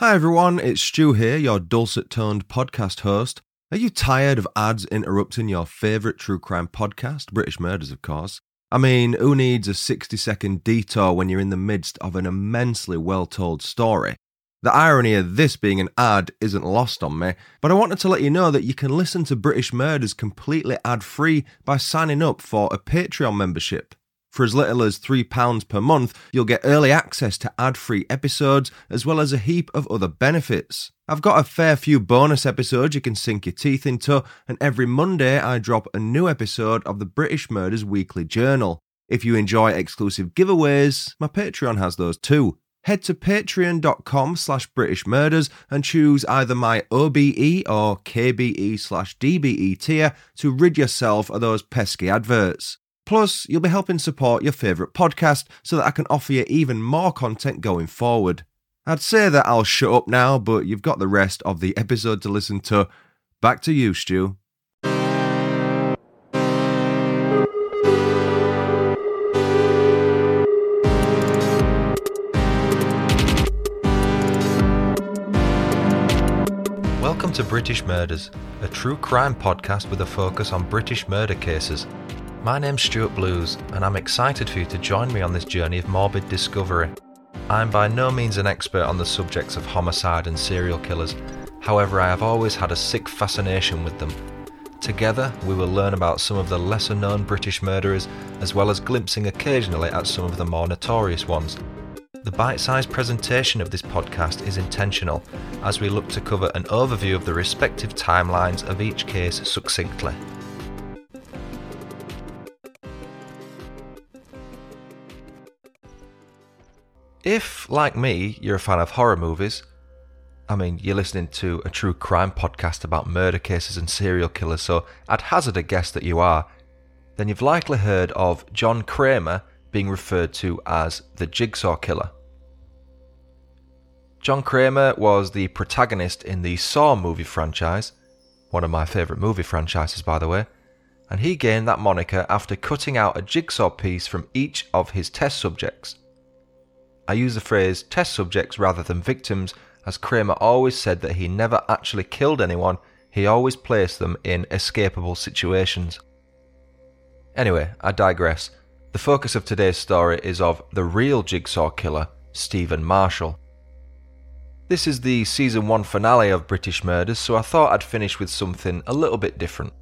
Hi everyone, it's Stu here, your dulcet toned podcast host. Are you tired of ads interrupting your favourite true crime podcast, British Murders, of course? I mean, who needs a 60 second detour when you're in the midst of an immensely well told story? The irony of this being an ad isn't lost on me, but I wanted to let you know that you can listen to British Murders completely ad free by signing up for a Patreon membership. For as little as £3 per month, you'll get early access to ad free episodes as well as a heap of other benefits. I've got a fair few bonus episodes you can sink your teeth into, and every Monday I drop a new episode of the British Murders Weekly Journal. If you enjoy exclusive giveaways, my Patreon has those too head to patreon.com slash British Murders and choose either my OBE or KBE slash DBE tier to rid yourself of those pesky adverts. Plus, you'll be helping support your favourite podcast so that I can offer you even more content going forward. I'd say that I'll shut up now, but you've got the rest of the episode to listen to. Back to you, Stu. Welcome to British Murders, a true crime podcast with a focus on British murder cases. My name's Stuart Blues, and I'm excited for you to join me on this journey of morbid discovery. I'm by no means an expert on the subjects of homicide and serial killers, however, I have always had a sick fascination with them. Together, we will learn about some of the lesser known British murderers, as well as glimpsing occasionally at some of the more notorious ones. The bite sized presentation of this podcast is intentional, as we look to cover an overview of the respective timelines of each case succinctly. If, like me, you're a fan of horror movies, I mean, you're listening to a true crime podcast about murder cases and serial killers, so I'd hazard a guess that you are, then you've likely heard of John Kramer being referred to as the Jigsaw Killer. John Kramer was the protagonist in the Saw movie franchise, one of my favourite movie franchises, by the way, and he gained that moniker after cutting out a jigsaw piece from each of his test subjects. I use the phrase test subjects rather than victims, as Kramer always said that he never actually killed anyone, he always placed them in escapable situations. Anyway, I digress. The focus of today's story is of the real jigsaw killer, Stephen Marshall. This is the season 1 finale of British Murders, so I thought I'd finish with something a little bit different.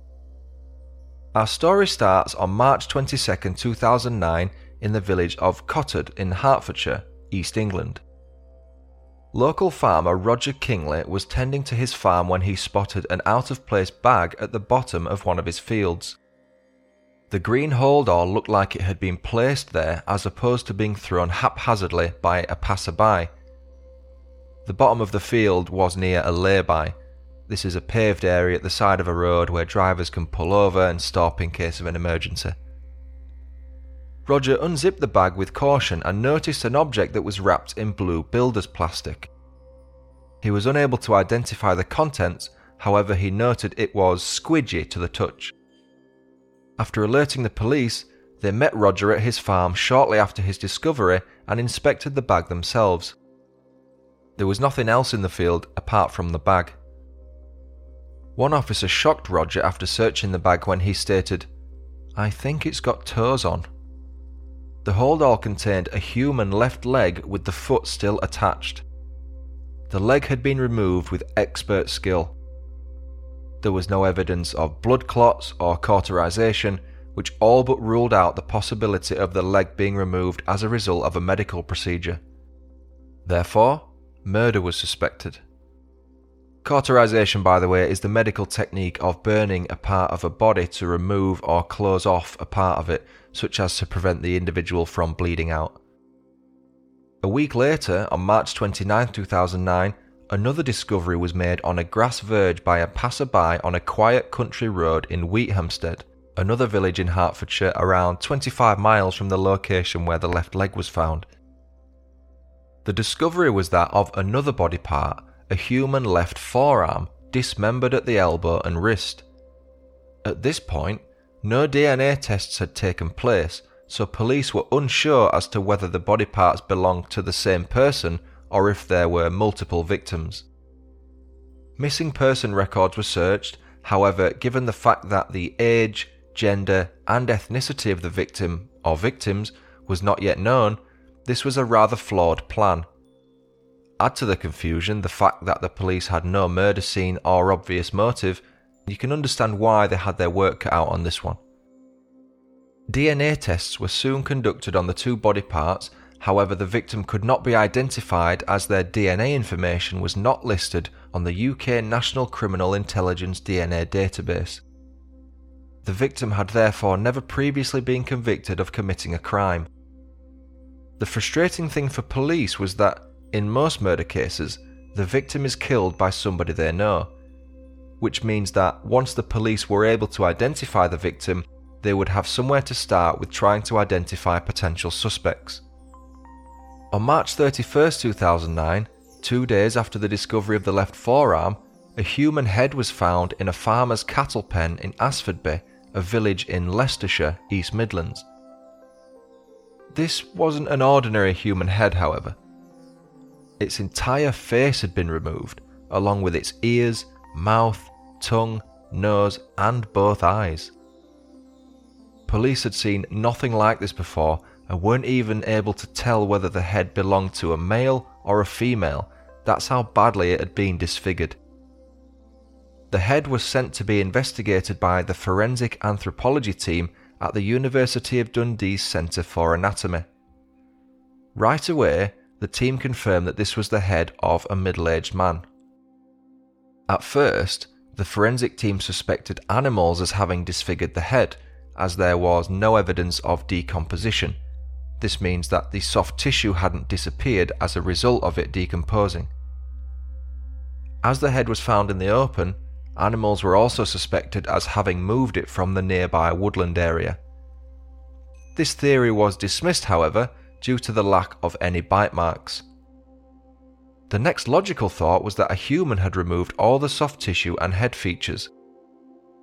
Our story starts on March 22, 2009, in the village of Cottered in Hertfordshire, East England. Local farmer Roger Kingley was tending to his farm when he spotted an out of place bag at the bottom of one of his fields. The green holdall looked like it had been placed there as opposed to being thrown haphazardly by a passerby. The bottom of the field was near a lay-by. This is a paved area at the side of a road where drivers can pull over and stop in case of an emergency. Roger unzipped the bag with caution and noticed an object that was wrapped in blue builder's plastic. He was unable to identify the contents, however, he noted it was squidgy to the touch. After alerting the police, they met Roger at his farm shortly after his discovery and inspected the bag themselves. There was nothing else in the field apart from the bag. One officer shocked Roger after searching the bag when he stated, I think it's got toes on. The holdall contained a human left leg with the foot still attached. The leg had been removed with expert skill. There was no evidence of blood clots or cauterization, which all but ruled out the possibility of the leg being removed as a result of a medical procedure. Therefore, murder was suspected. Cauterization, by the way, is the medical technique of burning a part of a body to remove or close off a part of it, such as to prevent the individual from bleeding out. A week later, on March 29, 2009, another discovery was made on a grass verge by a passerby on a quiet country road in Wheathampstead, another village in Hertfordshire around 25 miles from the location where the left leg was found. The discovery was that of another body part, a human left forearm, dismembered at the elbow and wrist. At this point, no DNA tests had taken place, so police were unsure as to whether the body parts belonged to the same person or if there were multiple victims. Missing person records were searched, however, given the fact that the age, gender, and ethnicity of the victim or victims was not yet known, this was a rather flawed plan. Add to the confusion the fact that the police had no murder scene or obvious motive, you can understand why they had their work cut out on this one. DNA tests were soon conducted on the two body parts, however, the victim could not be identified as their DNA information was not listed on the UK National Criminal Intelligence DNA database. The victim had therefore never previously been convicted of committing a crime. The frustrating thing for police was that, in most murder cases, the victim is killed by somebody they know, which means that once the police were able to identify the victim, they would have somewhere to start with trying to identify potential suspects. On March 31, 2009, two days after the discovery of the left forearm, a human head was found in a farmer's cattle pen in Asfordby, a village in Leicestershire, East Midlands. This wasn't an ordinary human head, however. Its entire face had been removed, along with its ears, mouth, tongue, nose, and both eyes. Police had seen nothing like this before and weren't even able to tell whether the head belonged to a male or a female. That's how badly it had been disfigured. The head was sent to be investigated by the forensic anthropology team at the University of Dundee's Centre for Anatomy. Right away, the team confirmed that this was the head of a middle aged man. At first, the forensic team suspected animals as having disfigured the head, as there was no evidence of decomposition. This means that the soft tissue hadn't disappeared as a result of it decomposing. As the head was found in the open, animals were also suspected as having moved it from the nearby woodland area. This theory was dismissed, however, due to the lack of any bite marks. The next logical thought was that a human had removed all the soft tissue and head features.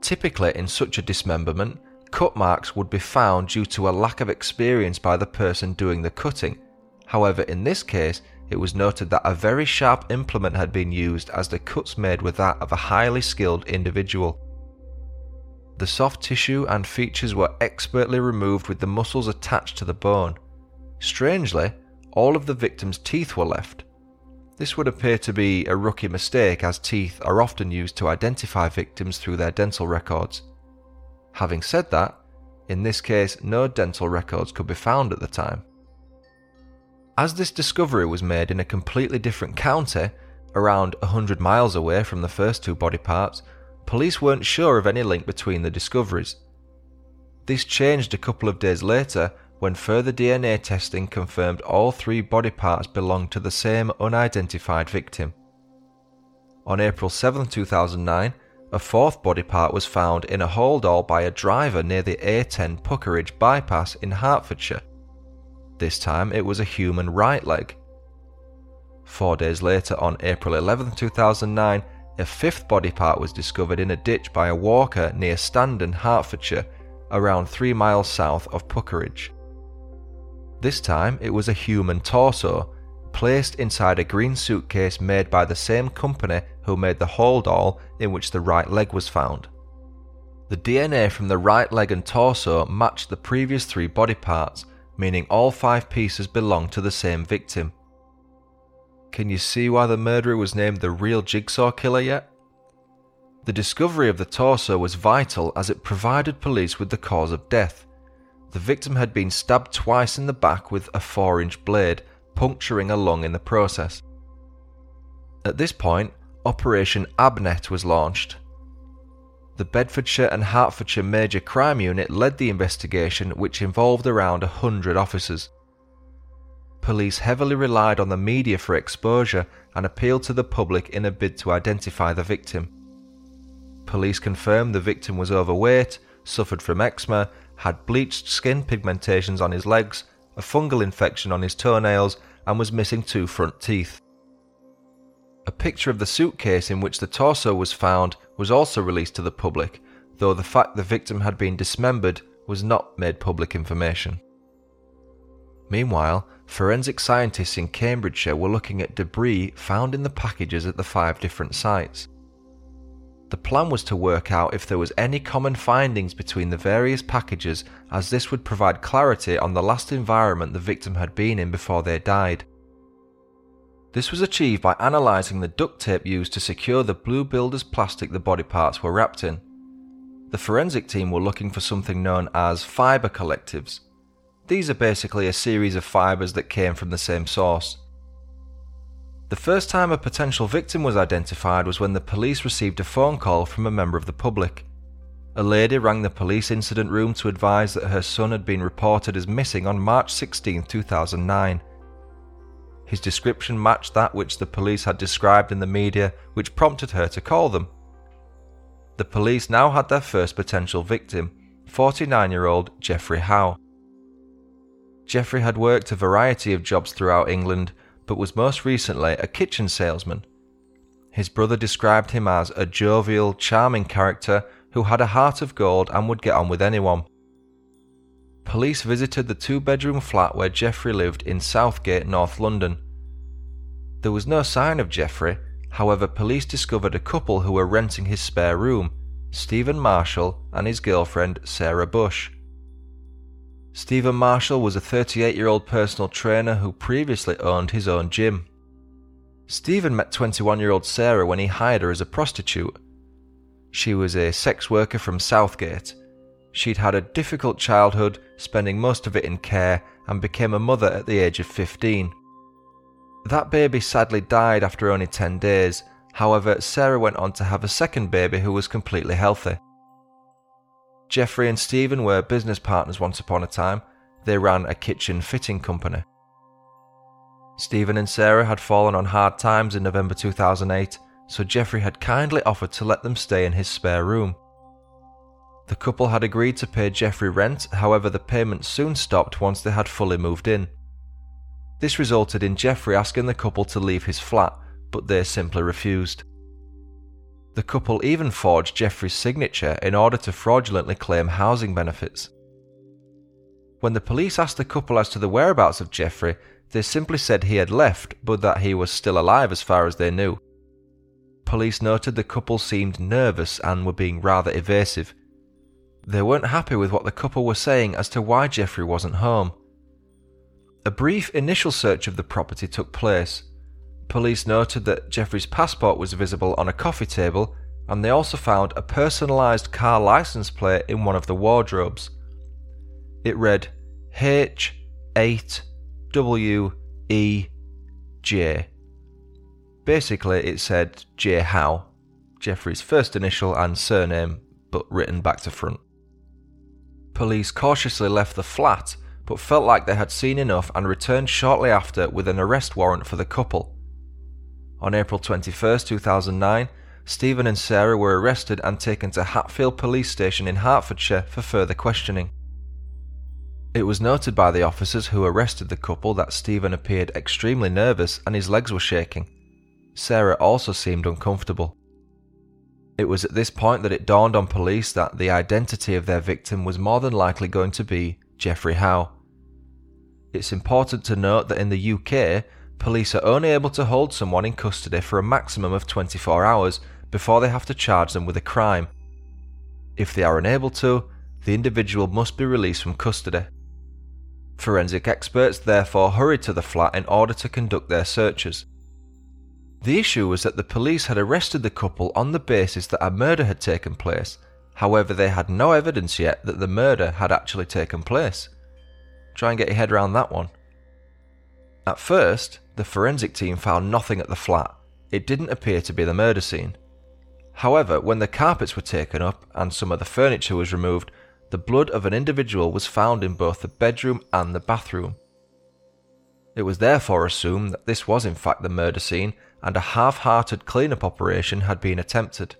Typically, in such a dismemberment, cut marks would be found due to a lack of experience by the person doing the cutting. However, in this case, it was noted that a very sharp implement had been used as the cuts made were that of a highly skilled individual. The soft tissue and features were expertly removed with the muscles attached to the bone. Strangely, all of the victim's teeth were left. This would appear to be a rookie mistake as teeth are often used to identify victims through their dental records. Having said that, in this case, no dental records could be found at the time. As this discovery was made in a completely different county, around 100 miles away from the first two body parts, police weren't sure of any link between the discoveries. This changed a couple of days later when further DNA testing confirmed all three body parts belonged to the same unidentified victim. On April 7, 2009, a fourth body part was found in a holdall by a driver near the A10 Puckeridge bypass in Hertfordshire. This time it was a human right leg. Four days later, on April 11, 2009, a fifth body part was discovered in a ditch by a walker near Standon, Hertfordshire, around three miles south of Puckeridge. This time it was a human torso, placed inside a green suitcase made by the same company who made the holdall in which the right leg was found. The DNA from the right leg and torso matched the previous three body parts, meaning all five pieces belonged to the same victim. Can you see why the murderer was named the real jigsaw killer yet? The discovery of the torso was vital as it provided police with the cause of death. The victim had been stabbed twice in the back with a 4 inch blade, puncturing a lung in the process. At this point, Operation Abnet was launched. The Bedfordshire and Hertfordshire Major Crime Unit led the investigation, which involved around 100 officers. police heavily relied on the media for exposure and appealed to the public in a bid to identify the victim. Police confirmed the victim was overweight, suffered from eczema, had bleached skin pigmentations on his legs, a fungal infection on his toenails, and was missing two front teeth. A picture of the suitcase in which the torso was found was also released to the public, though the fact the victim had been dismembered was not made public information. Meanwhile, forensic scientists in Cambridgeshire were looking at debris found in the packages at the five different sites. The plan was to work out if there was any common findings between the various packages, as this would provide clarity on the last environment the victim had been in before they died. This was achieved by analysing the duct tape used to secure the blue builder's plastic the body parts were wrapped in. The forensic team were looking for something known as fibre collectives, these are basically a series of fibres that came from the same source. The first time a potential victim was identified was when the police received a phone call from a member of the public. A lady rang the police incident room to advise that her son had been reported as missing on March 16, 2009. His description matched that which the police had described in the media, which prompted her to call them. The police now had their first potential victim, 49 year old Jeffrey Howe. Jeffrey had worked a variety of jobs throughout England, but was most recently a kitchen salesman. His brother described him as a jovial, charming character who had a heart of gold and would get on with anyone. Police visited the two bedroom flat where Jeffrey lived in Southgate, North London. There was no sign of Jeffrey, however, police discovered a couple who were renting his spare room Stephen Marshall and his girlfriend Sarah Bush. Stephen Marshall was a 38 year old personal trainer who previously owned his own gym. Stephen met 21 year old Sarah when he hired her as a prostitute. She was a sex worker from Southgate. She'd had a difficult childhood, spending most of it in care, and became a mother at the age of 15. That baby sadly died after only 10 days, however, Sarah went on to have a second baby who was completely healthy. Jeffrey and Stephen were business partners once upon a time. They ran a kitchen fitting company. Stephen and Sarah had fallen on hard times in November 2008, so Jeffrey had kindly offered to let them stay in his spare room. The couple had agreed to pay Jeffrey rent, however, the payment soon stopped once they had fully moved in. This resulted in Jeffrey asking the couple to leave his flat, but they simply refused. The couple even forged Jeffrey's signature in order to fraudulently claim housing benefits. When the police asked the couple as to the whereabouts of Jeffrey, they simply said he had left, but that he was still alive as far as they knew. Police noted the couple seemed nervous and were being rather evasive. They weren't happy with what the couple were saying as to why Jeffrey wasn't home. A brief initial search of the property took place, Police noted that Jeffrey's passport was visible on a coffee table, and they also found a personalised car license plate in one of the wardrobes. It read H8WEJ. Basically, it said J. Howe, Jeffrey's first initial and surname, but written back to front. Police cautiously left the flat, but felt like they had seen enough and returned shortly after with an arrest warrant for the couple. On April 21, 2009, Stephen and Sarah were arrested and taken to Hatfield Police Station in Hertfordshire for further questioning. It was noted by the officers who arrested the couple that Stephen appeared extremely nervous and his legs were shaking. Sarah also seemed uncomfortable. It was at this point that it dawned on police that the identity of their victim was more than likely going to be Jeffrey Howe. It's important to note that in the UK, police are only able to hold someone in custody for a maximum of 24 hours before they have to charge them with a crime. If they are unable to, the individual must be released from custody. Forensic experts therefore hurried to the flat in order to conduct their searches. The issue was that the police had arrested the couple on the basis that a murder had taken place, however, they had no evidence yet that the murder had actually taken place. Try and get your head around that one. At first, the forensic team found nothing at the flat. It didn't appear to be the murder scene. However, when the carpets were taken up and some of the furniture was removed, the blood of an individual was found in both the bedroom and the bathroom. It was therefore assumed that this was in fact the murder scene and a half hearted clean-up operation had been attempted.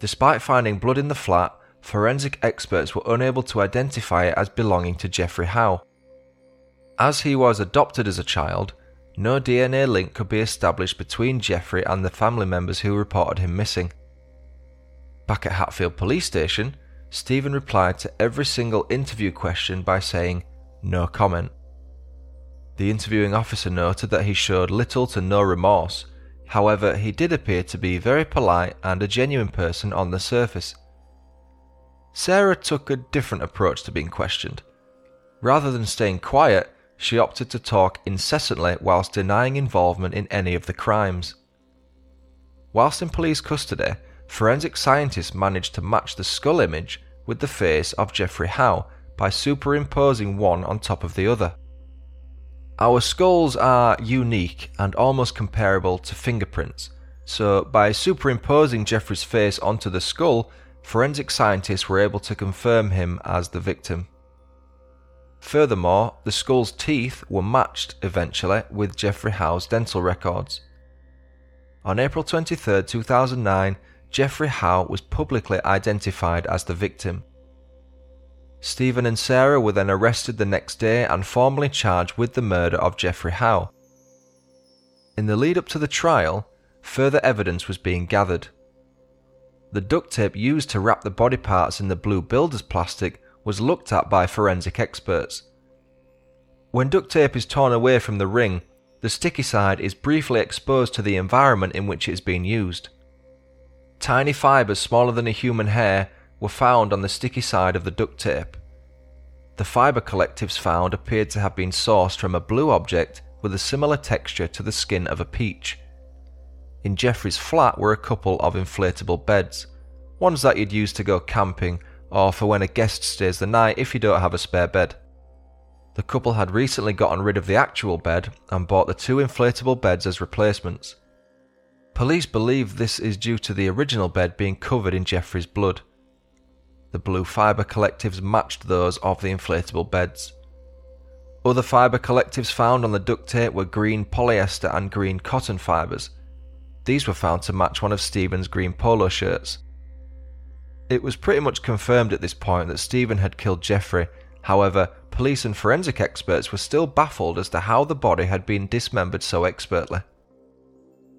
Despite finding blood in the flat, forensic experts were unable to identify it as belonging to Jeffrey Howe. As he was adopted as a child, no DNA link could be established between Jeffrey and the family members who reported him missing. Back at Hatfield Police Station, Stephen replied to every single interview question by saying, no comment. The interviewing officer noted that he showed little to no remorse, however, he did appear to be very polite and a genuine person on the surface. Sarah took a different approach to being questioned. Rather than staying quiet, she opted to talk incessantly whilst denying involvement in any of the crimes. Whilst in police custody, forensic scientists managed to match the skull image with the face of Jeffrey Howe by superimposing one on top of the other. Our skulls are unique and almost comparable to fingerprints, so by superimposing Jeffrey's face onto the skull, forensic scientists were able to confirm him as the victim. Furthermore, the skull's teeth were matched eventually with Jeffrey Howe's dental records. On April 23, 2009, Jeffrey Howe was publicly identified as the victim. Stephen and Sarah were then arrested the next day and formally charged with the murder of Jeffrey Howe. In the lead up to the trial, further evidence was being gathered. The duct tape used to wrap the body parts in the blue builder's plastic was looked at by forensic experts. When duct tape is torn away from the ring, the sticky side is briefly exposed to the environment in which it is being used. Tiny fibres smaller than a human hair were found on the sticky side of the duct tape. The fibre collectives found appeared to have been sourced from a blue object with a similar texture to the skin of a peach. In Jeffrey's flat were a couple of inflatable beds, ones that you'd use to go camping or for when a guest stays the night if you don't have a spare bed. The couple had recently gotten rid of the actual bed and bought the two inflatable beds as replacements. Police believe this is due to the original bed being covered in Jeffrey's blood. The blue fibre collectives matched those of the inflatable beds. Other fibre collectives found on the duct tape were green polyester and green cotton fibres. These were found to match one of Stephen's green polo shirts. It was pretty much confirmed at this point that Stephen had killed Jeffrey. However, police and forensic experts were still baffled as to how the body had been dismembered so expertly.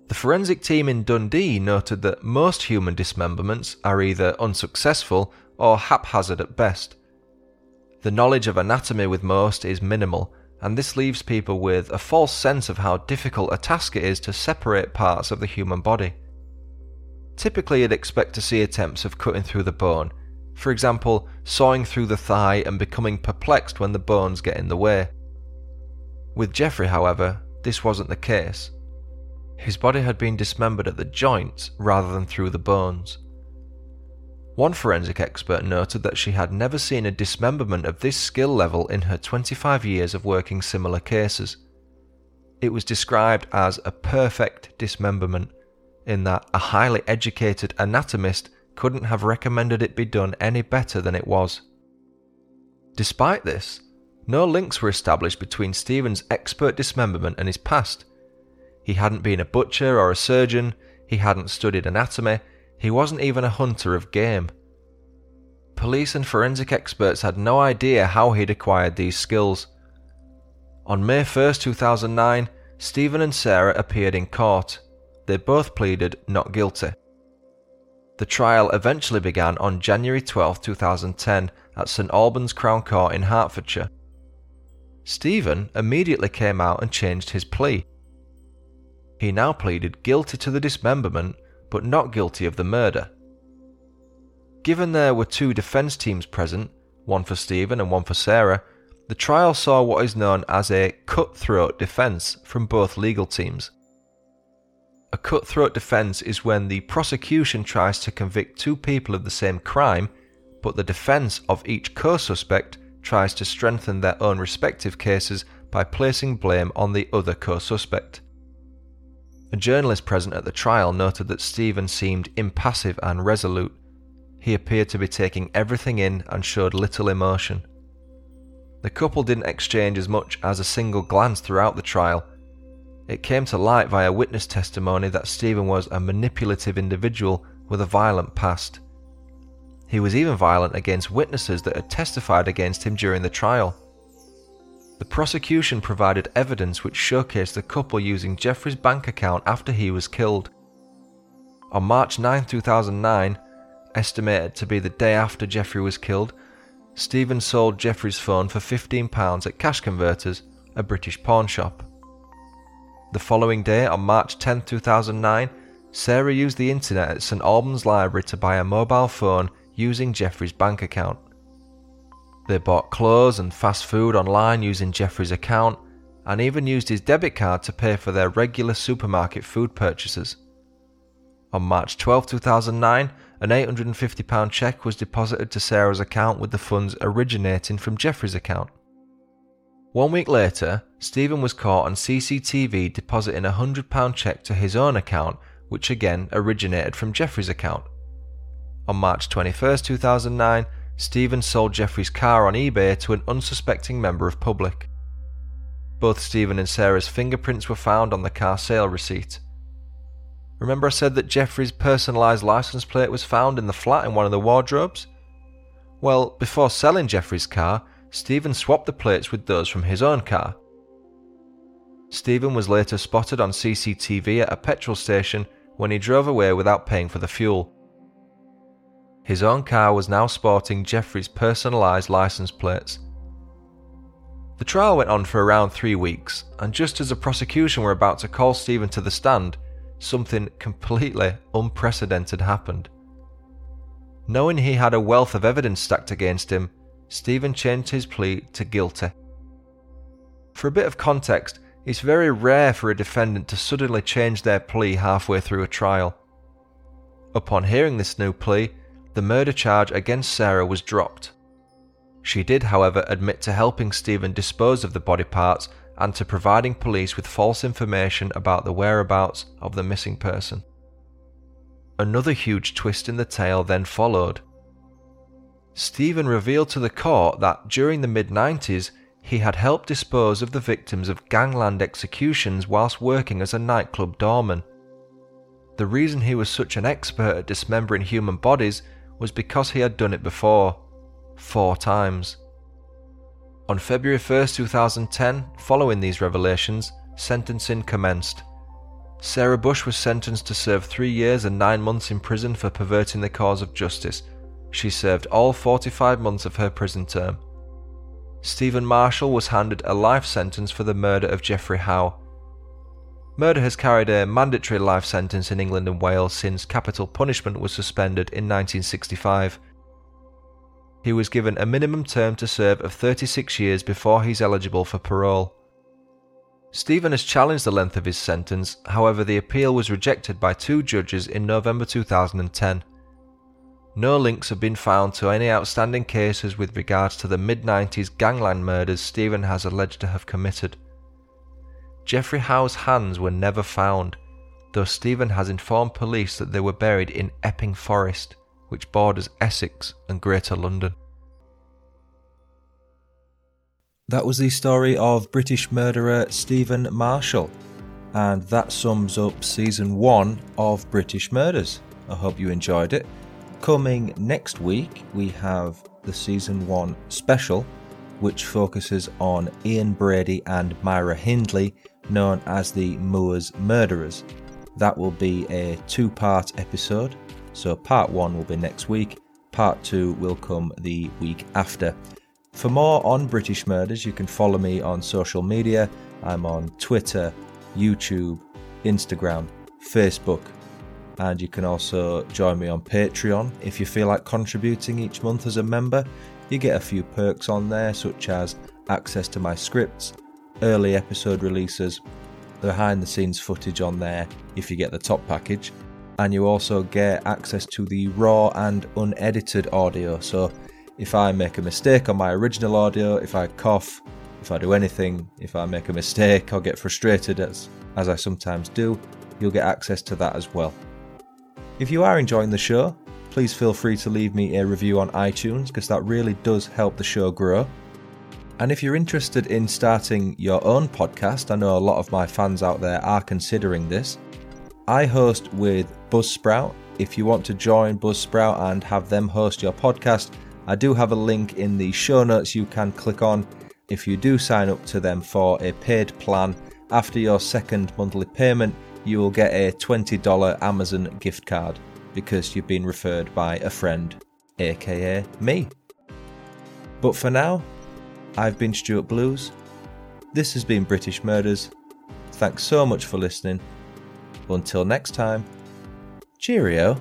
The forensic team in Dundee noted that most human dismemberments are either unsuccessful or haphazard at best. The knowledge of anatomy with most is minimal, and this leaves people with a false sense of how difficult a task it is to separate parts of the human body. Typically, you'd expect to see attempts of cutting through the bone, for example, sawing through the thigh and becoming perplexed when the bones get in the way. With Jeffrey, however, this wasn't the case. His body had been dismembered at the joints rather than through the bones. One forensic expert noted that she had never seen a dismemberment of this skill level in her 25 years of working similar cases. It was described as a perfect dismemberment, in that a highly educated anatomist couldn't have recommended it be done any better than it was. Despite this, no links were established between Stephen's expert dismemberment and his past. He hadn't been a butcher or a surgeon, he hadn't studied anatomy, he wasn't even a hunter of game. Police and forensic experts had no idea how he'd acquired these skills. On May 1st, 2009, Stephen and Sarah appeared in court. They both pleaded not guilty. The trial eventually began on January 12, 2010, at St Albans Crown Court in Hertfordshire. Stephen immediately came out and changed his plea. He now pleaded guilty to the dismemberment, but not guilty of the murder. Given there were two defence teams present, one for Stephen and one for Sarah, the trial saw what is known as a cutthroat defence from both legal teams. A cutthroat defence is when the prosecution tries to convict two people of the same crime, but the defence of each co suspect tries to strengthen their own respective cases by placing blame on the other co suspect. A journalist present at the trial noted that Stephen seemed impassive and resolute. He appeared to be taking everything in and showed little emotion. The couple didn't exchange as much as a single glance throughout the trial. It came to light via witness testimony that Stephen was a manipulative individual with a violent past. He was even violent against witnesses that had testified against him during the trial. The prosecution provided evidence which showcased the couple using Jeffrey's bank account after he was killed. On March 9, 2009, estimated to be the day after Jeffrey was killed, Stephen sold Jeffrey's phone for £15 at Cash Converters, a British pawn shop. The following day, on March 10, 2009, Sarah used the internet at St Albans Library to buy a mobile phone using Jeffrey's bank account. They bought clothes and fast food online using Jeffrey's account and even used his debit card to pay for their regular supermarket food purchases. On March 12, 2009, an £850 cheque was deposited to Sarah's account with the funds originating from Jeffrey's account. One week later, Stephen was caught on CCTV depositing a £100 cheque to his own account, which again originated from Jeffrey's account. On March 21, 2009, Stephen sold Jeffrey's car on eBay to an unsuspecting member of public. Both Stephen and Sarah's fingerprints were found on the car sale receipt. Remember, I said that Jeffrey's personalised license plate was found in the flat in one of the wardrobes? Well, before selling Jeffrey's car, Stephen swapped the plates with those from his own car. Stephen was later spotted on CCTV at a petrol station when he drove away without paying for the fuel. His own car was now sporting Jeffrey's personalised license plates. The trial went on for around three weeks, and just as the prosecution were about to call Stephen to the stand, something completely unprecedented happened. Knowing he had a wealth of evidence stacked against him, Stephen changed his plea to guilty. For a bit of context, it's very rare for a defendant to suddenly change their plea halfway through a trial. Upon hearing this new plea, the murder charge against Sarah was dropped. She did, however, admit to helping Stephen dispose of the body parts and to providing police with false information about the whereabouts of the missing person. Another huge twist in the tale then followed. Stephen revealed to the court that during the mid 90s he had helped dispose of the victims of gangland executions whilst working as a nightclub doorman. The reason he was such an expert at dismembering human bodies was because he had done it before, four times. On February 1, 2010, following these revelations, sentencing commenced. Sarah Bush was sentenced to serve three years and nine months in prison for perverting the cause of justice. She served all 45 months of her prison term. Stephen Marshall was handed a life sentence for the murder of Jeffrey Howe. Murder has carried a mandatory life sentence in England and Wales since capital punishment was suspended in 1965. He was given a minimum term to serve of 36 years before he's eligible for parole. Stephen has challenged the length of his sentence, however, the appeal was rejected by two judges in November 2010. No links have been found to any outstanding cases with regards to the mid 90s gangland murders Stephen has alleged to have committed. Jeffrey Howe's hands were never found, though Stephen has informed police that they were buried in Epping Forest, which borders Essex and Greater London. That was the story of British murderer Stephen Marshall, and that sums up season one of British Murders. I hope you enjoyed it. Coming next week, we have the season one special, which focuses on Ian Brady and Myra Hindley known as the Moors Murderers. That will be a two part episode. So, part one will be next week, part two will come the week after. For more on British Murders, you can follow me on social media. I'm on Twitter, YouTube, Instagram, Facebook, and you can also join me on Patreon if you feel like contributing each month as a member. You get a few perks on there, such as access to my scripts, early episode releases, behind the scenes footage on there if you get the top package, and you also get access to the raw and unedited audio. So if I make a mistake on my original audio, if I cough, if I do anything, if I make a mistake or get frustrated as as I sometimes do, you'll get access to that as well. If you are enjoying the show, please feel free to leave me a review on iTunes because that really does help the show grow. And if you're interested in starting your own podcast, I know a lot of my fans out there are considering this. I host with Buzzsprout. If you want to join Buzzsprout and have them host your podcast, I do have a link in the show notes you can click on. If you do sign up to them for a paid plan, after your second monthly payment, you will get a $20 Amazon gift card because you've been referred by a friend, aka me. But for now, I've been Stuart Blues. This has been British Murders. Thanks so much for listening. Until next time, cheerio.